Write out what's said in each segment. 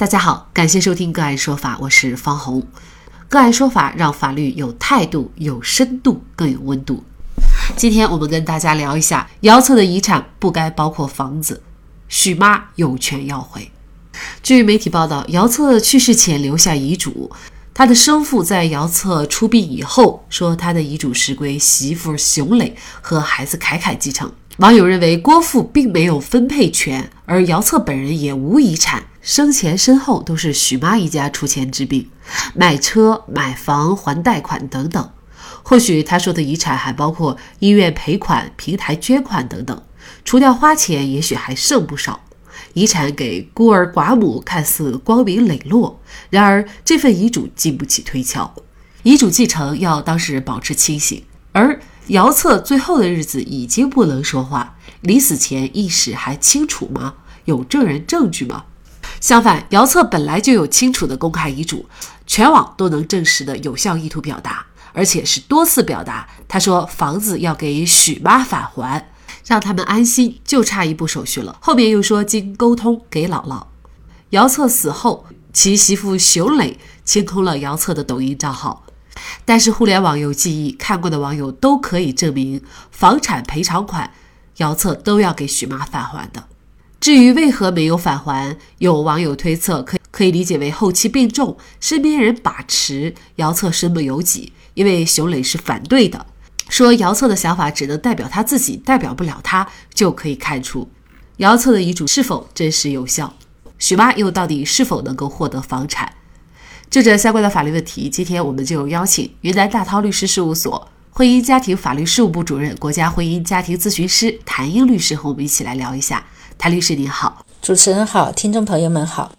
大家好，感谢收听个案说法，我是方红。个案说法让法律有态度、有深度、更有温度。今天我们跟大家聊一下，姚策的遗产不该包括房子，许妈有权要回。据媒体报道，姚策去世前留下遗嘱，他的生父在姚策出殡以后说，他的遗嘱是归媳妇熊磊和孩子凯凯继承。网友认为，郭父并没有分配权，而姚策本人也无遗产。生前身后都是许妈一家出钱治病，买车、买房、还贷款等等。或许他说的遗产还包括医院赔款、平台捐款等等。除掉花钱，也许还剩不少。遗产给孤儿寡母看似光明磊落，然而这份遗嘱经不起推敲。遗嘱继承要当事人保持清醒，而姚策最后的日子已经不能说话，临死前意识还清楚吗？有证人证据吗？相反，姚策本来就有清楚的公开遗嘱，全网都能证实的有效意图表达，而且是多次表达。他说房子要给许妈返还，让他们安心，就差一步手续了。后面又说经沟通给姥姥。姚策死后，其媳妇熊磊清空了姚策的抖音账号，但是互联网有记忆，看过的网友都可以证明，房产赔偿款，姚策都要给许妈返还的。至于为何没有返还，有网友推测，可可以理解为后期病重，身边人把持，姚策身不由己。因为熊磊是反对的，说姚策的想法只能代表他自己，代表不了他，就可以看出姚策的遗嘱是否真实有效。许妈又到底是否能够获得房产？就这相关的法律问题，今天我们就邀请云南大韬律师事务所婚姻家庭法律事务部主任、国家婚姻家庭咨询师谭英律师和我们一起来聊一下。谭律师您好，主持人好，听众朋友们好。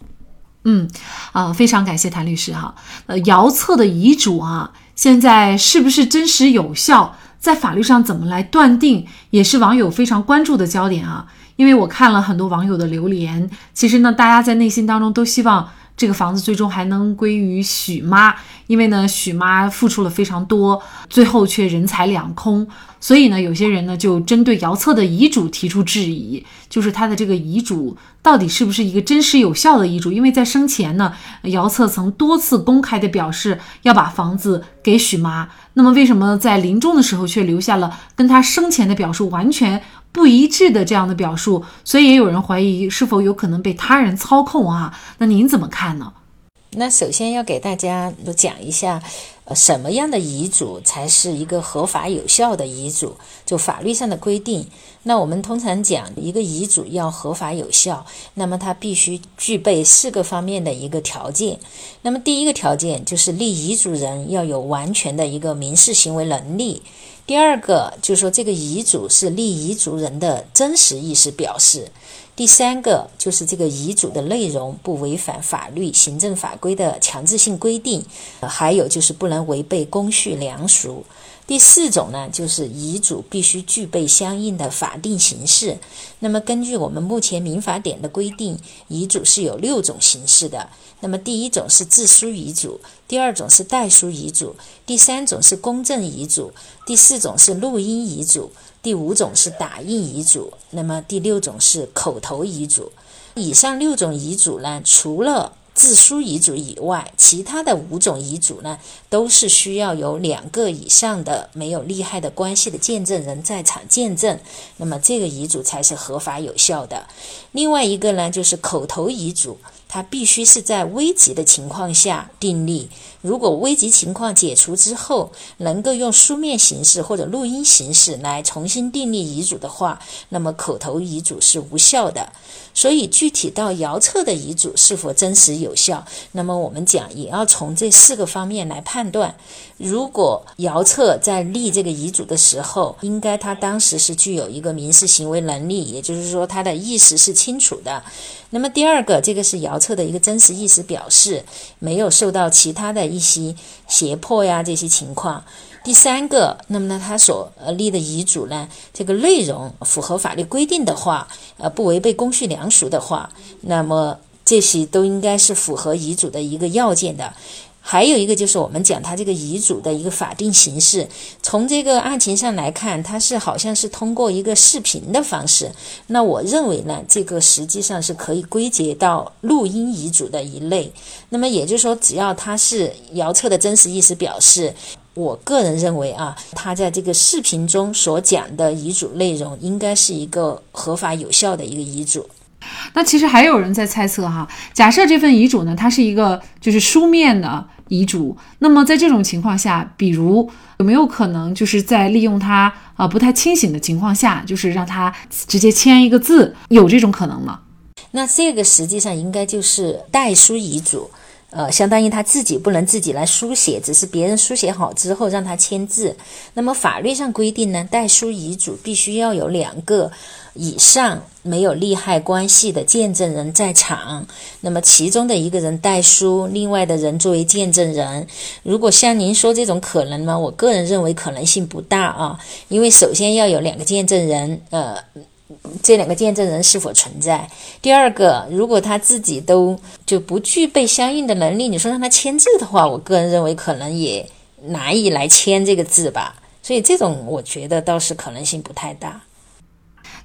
嗯，啊，非常感谢谭律师哈。呃，姚策的遗嘱啊，现在是不是真实有效，在法律上怎么来断定，也是网友非常关注的焦点啊。因为我看了很多网友的留言，其实呢，大家在内心当中都希望。这个房子最终还能归于许妈，因为呢，许妈付出了非常多，最后却人财两空。所以呢，有些人呢就针对姚策的遗嘱提出质疑，就是他的这个遗嘱到底是不是一个真实有效的遗嘱？因为在生前呢，姚策曾多次公开的表示要把房子给许妈，那么为什么在临终的时候却留下了跟他生前的表述完全？不一致的这样的表述，所以也有人怀疑是否有可能被他人操控啊？那您怎么看呢？那首先要给大家讲一下，呃，什么样的遗嘱才是一个合法有效的遗嘱？就法律上的规定。那我们通常讲，一个遗嘱要合法有效，那么它必须具备四个方面的一个条件。那么第一个条件就是立遗嘱人要有完全的一个民事行为能力。第二个就是说，这个遗嘱是立遗嘱人的真实意思表示；第三个就是这个遗嘱的内容不违反法律、行政法规的强制性规定；还有就是不能违背公序良俗。第四种呢，就是遗嘱必须具备相应的法定形式。那么，根据我们目前民法典的规定，遗嘱是有六种形式的。那么，第一种是自书遗嘱，第二种是代书遗嘱，第三种是公证遗嘱，第四种是录音遗嘱，第五种是打印遗嘱，那么第六种是口头遗嘱。以上六种遗嘱呢，除了自书遗嘱以外，其他的五种遗嘱呢，都是需要有两个以上的没有利害的关系的见证人在场见证，那么这个遗嘱才是合法有效的。另外一个呢，就是口头遗嘱。它必须是在危急的情况下订立。如果危急情况解除之后，能够用书面形式或者录音形式来重新订立遗嘱的话，那么口头遗嘱是无效的。所以，具体到姚策的遗嘱是否真实有效，那么我们讲也要从这四个方面来判断。如果姚策在立这个遗嘱的时候，应该他当时是具有一个民事行为能力，也就是说他的意识是清楚的。那么第二个，这个是姚测的一个真实意思表示，没有受到其他的一些胁迫呀这些情况。第三个，那么呢他所立的遗嘱呢，这个内容符合法律规定的话，呃不违背公序良俗的话，那么这些都应该是符合遗嘱的一个要件的。还有一个就是我们讲他这个遗嘱的一个法定形式，从这个案情上来看，他是好像是通过一个视频的方式。那我认为呢，这个实际上是可以归结到录音遗嘱的一类。那么也就是说，只要他是姚策的真实意思表示，我个人认为啊，他在这个视频中所讲的遗嘱内容，应该是一个合法有效的一个遗嘱。那其实还有人在猜测哈，假设这份遗嘱呢，它是一个就是书面的遗嘱，那么在这种情况下，比如有没有可能就是在利用他啊不太清醒的情况下，就是让他直接签一个字，有这种可能吗？那这个实际上应该就是代书遗嘱。呃，相当于他自己不能自己来书写，只是别人书写好之后让他签字。那么法律上规定呢，代书遗嘱必须要有两个以上没有利害关系的见证人在场。那么其中的一个人代书，另外的人作为见证人。如果像您说这种可能呢，我个人认为可能性不大啊，因为首先要有两个见证人，呃。这两个见证人是否存在？第二个，如果他自己都就不具备相应的能力，你说让他签字的话，我个人认为可能也难以来签这个字吧。所以这种我觉得倒是可能性不太大。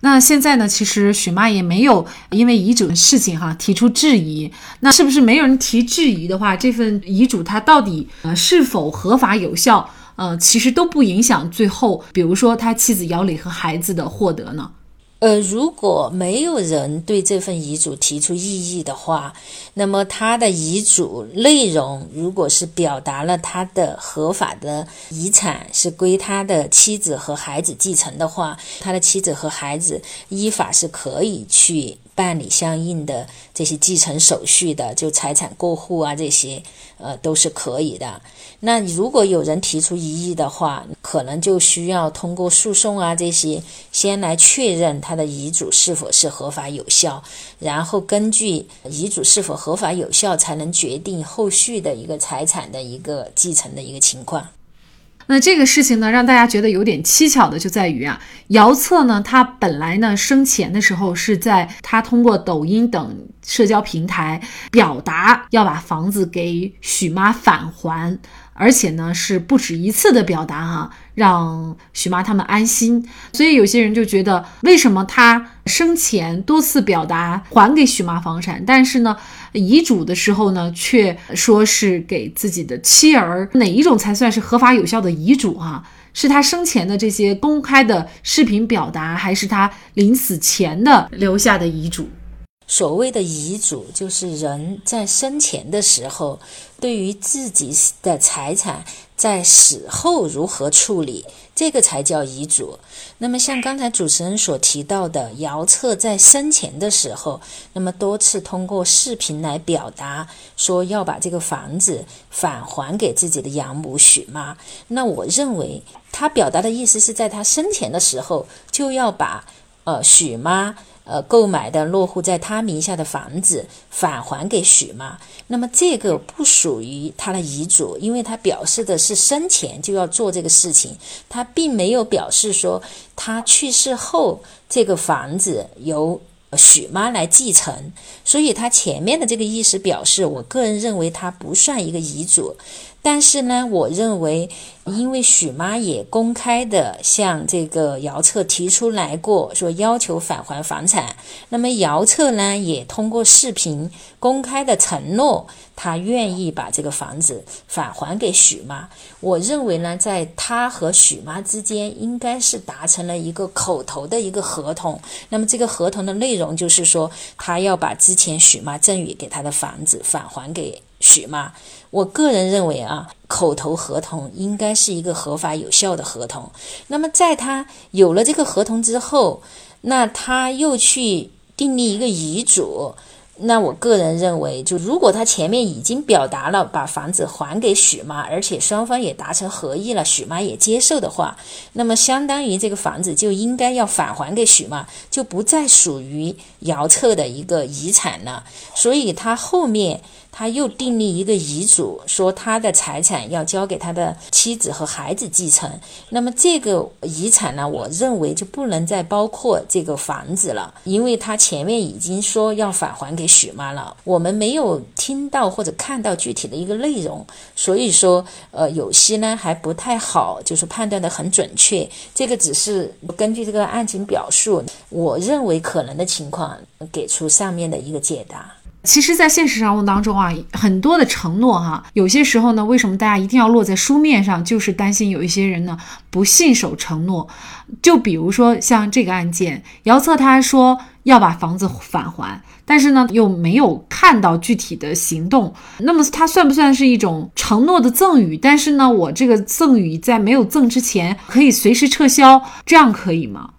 那现在呢？其实许妈也没有因为遗嘱的事情哈提出质疑。那是不是没有人提质疑的话，这份遗嘱它到底呃是否合法有效？呃，其实都不影响最后，比如说他妻子姚磊和孩子的获得呢？呃，如果没有人对这份遗嘱提出异议的话，那么他的遗嘱内容如果是表达了他的合法的遗产是归他的妻子和孩子继承的话，他的妻子和孩子依法是可以去。办理相应的这些继承手续的，就财产过户啊，这些呃都是可以的。那如果有人提出异议的话，可能就需要通过诉讼啊这些，先来确认他的遗嘱是否是合法有效，然后根据遗嘱是否合法有效，才能决定后续的一个财产的一个继承的一个情况。那这个事情呢，让大家觉得有点蹊跷的就在于啊，姚策呢，他本来呢生前的时候是在他通过抖音等社交平台表达要把房子给许妈返还。而且呢，是不止一次的表达哈，让许妈他们安心。所以有些人就觉得，为什么他生前多次表达还给许妈房产，但是呢，遗嘱的时候呢，却说是给自己的妻儿？哪一种才算是合法有效的遗嘱啊？是他生前的这些公开的视频表达，还是他临死前的留下的遗嘱？所谓的遗嘱，就是人在生前的时候，对于自己的财产在死后如何处理，这个才叫遗嘱。那么，像刚才主持人所提到的，姚策在生前的时候，那么多次通过视频来表达，说要把这个房子返还给自己的养母许妈。那我认为，他表达的意思是在他生前的时候就要把呃许妈。呃，购买的落户在他名下的房子返还给许妈，那么这个不属于他的遗嘱，因为他表示的是生前就要做这个事情，他并没有表示说他去世后这个房子由许妈来继承，所以他前面的这个意思表示，我个人认为他不算一个遗嘱。但是呢，我认为，因为许妈也公开的向这个姚策提出来过，说要求返还房产。那么姚策呢，也通过视频公开的承诺，他愿意把这个房子返还给许妈。我认为呢，在他和许妈之间，应该是达成了一个口头的一个合同。那么这个合同的内容就是说，他要把之前许妈赠予给他的房子返还给。许妈，我个人认为啊，口头合同应该是一个合法有效的合同。那么，在他有了这个合同之后，那他又去订立一个遗嘱。那我个人认为，就如果他前面已经表达了把房子还给许妈，而且双方也达成合意了，许妈也接受的话，那么相当于这个房子就应该要返还给许妈，就不再属于姚策的一个遗产了。所以他后面。他又订立一个遗嘱，说他的财产要交给他的妻子和孩子继承。那么这个遗产呢，我认为就不能再包括这个房子了，因为他前面已经说要返还给许妈了。我们没有听到或者看到具体的一个内容，所以说，呃，有些呢还不太好，就是判断的很准确。这个只是根据这个案情表述，我认为可能的情况，给出上面的一个解答。其实，在现实生活当中啊，很多的承诺哈，有些时候呢，为什么大家一定要落在书面上？就是担心有一些人呢不信守承诺。就比如说像这个案件，姚策他说要把房子返还，但是呢又没有看到具体的行动，那么他算不算是一种承诺的赠与？但是呢，我这个赠与在没有赠之前可以随时撤销，这样可以吗？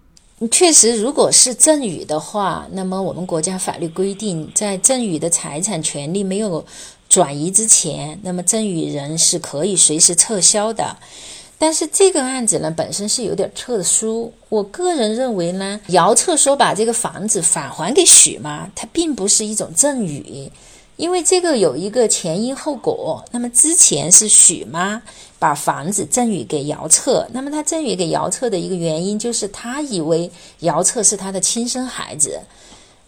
确实，如果是赠与的话，那么我们国家法律规定，在赠与的财产权利没有转移之前，那么赠与人是可以随时撤销的。但是这个案子呢，本身是有点特殊。我个人认为呢，姚策说把这个房子返还给许妈，它并不是一种赠与，因为这个有一个前因后果。那么之前是许妈。把房子赠与给姚策，那么他赠与给姚策的一个原因就是他以为姚策是他的亲生孩子。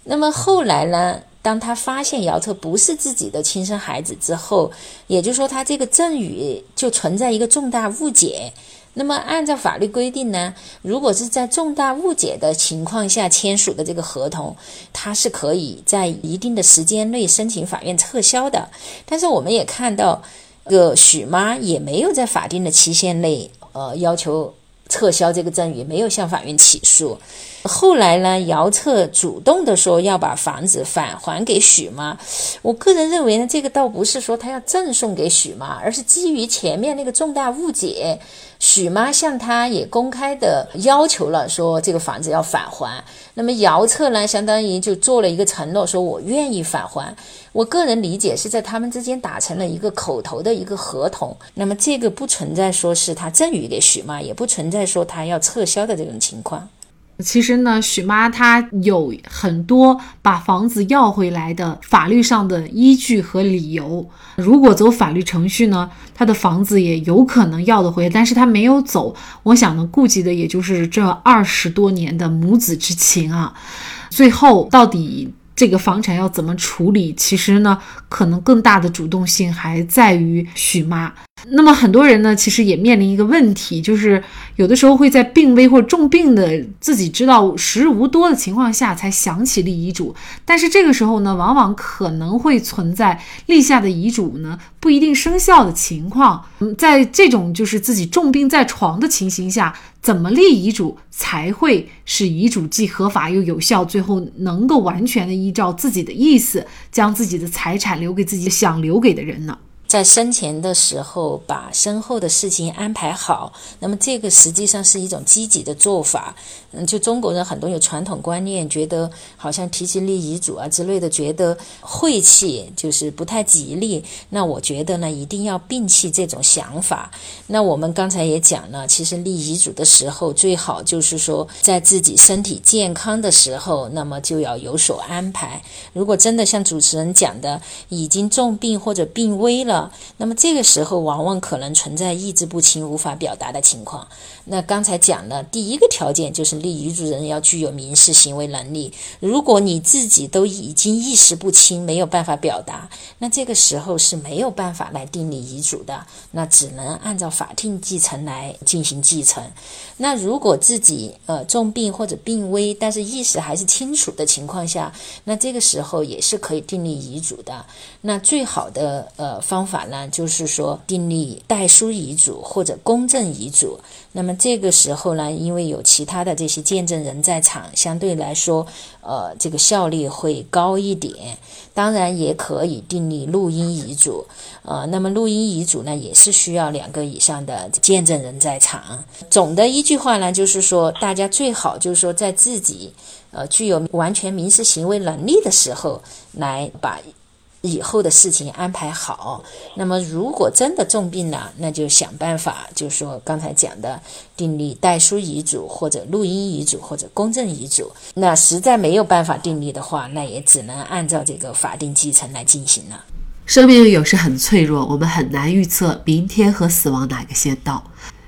那么后来呢，当他发现姚策不是自己的亲生孩子之后，也就是说他这个赠与就存在一个重大误解。那么按照法律规定呢，如果是在重大误解的情况下签署的这个合同，他是可以在一定的时间内申请法院撤销的。但是我们也看到。这个许妈也没有在法定的期限内，呃，要求撤销这个赠与，没有向法院起诉。后来呢，姚策主动的说要把房子返还给许妈。我个人认为呢，这个倒不是说他要赠送给许妈，而是基于前面那个重大误解。许妈向他也公开的要求了，说这个房子要返还。那么姚策呢，相当于就做了一个承诺，说我愿意返还。我个人理解是在他们之间达成了一个口头的一个合同。那么这个不存在说是他赠与给许妈，也不存在说他要撤销的这种情况。其实呢，许妈她有很多把房子要回来的法律上的依据和理由。如果走法律程序呢，她的房子也有可能要得回来，但是她没有走。我想呢，顾及的也就是这二十多年的母子之情啊。最后到底这个房产要怎么处理？其实呢，可能更大的主动性还在于许妈。那么很多人呢，其实也面临一个问题，就是有的时候会在病危或重病的自己知道时日无多的情况下才想起立遗嘱，但是这个时候呢，往往可能会存在立下的遗嘱呢不一定生效的情况。嗯，在这种就是自己重病在床的情形下，怎么立遗嘱才会使遗嘱既合法又有效，最后能够完全的依照自己的意思将自己的财产留给自己想留给的人呢？在生前的时候，把身后的事情安排好，那么这个实际上是一种积极的做法。嗯，就中国人很多有传统观念，觉得好像提起立遗嘱啊之类的，觉得晦气，就是不太吉利。那我觉得呢，一定要摒弃这种想法。那我们刚才也讲了，其实立遗嘱的时候，最好就是说在自己身体健康的时候，那么就要有所安排。如果真的像主持人讲的，已经重病或者病危了，那么这个时候，往往可能存在意志不清、无法表达的情况。那刚才讲了，第一个条件就是立遗嘱人要具有民事行为能力。如果你自己都已经意识不清，没有办法表达，那这个时候是没有办法来订立遗嘱的。那只能按照法定继承来进行继承。那如果自己呃重病或者病危，但是意识还是清楚的情况下，那这个时候也是可以订立遗嘱的。那最好的呃方法呢，就是说订立代书遗嘱或者公证遗嘱。那么这个时候呢，因为有其他的这些见证人在场，相对来说，呃，这个效率会高一点。当然也可以订立录音遗嘱，呃，那么录音遗嘱呢，也是需要两个以上的见证人在场。总的一句话呢，就是说，大家最好就是说，在自己呃具有完全民事行为能力的时候，来把。以后的事情安排好。那么，如果真的重病了，那就想办法，就是说刚才讲的订立代书遗嘱，或者录音遗嘱，或者公证遗嘱。那实在没有办法订立的话，那也只能按照这个法定继承来进行了。生命有时很脆弱，我们很难预测明天和死亡哪个先到。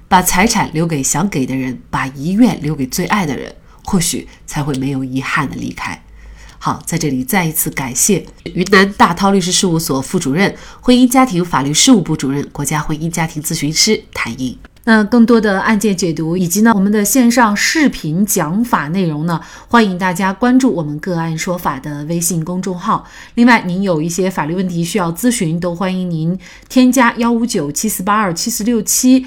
把财产留给想给的人，把遗愿留给最爱的人，或许才会没有遗憾的离开。好，在这里再一次感谢云南大韬律师事务所副主任、婚姻家庭法律事务部主任、国家婚姻家庭咨询师谭英。那更多的案件解读以及呢我们的线上视频讲法内容呢，欢迎大家关注我们个案说法的微信公众号。另外，您有一些法律问题需要咨询，都欢迎您添加幺五九七四八二七四六七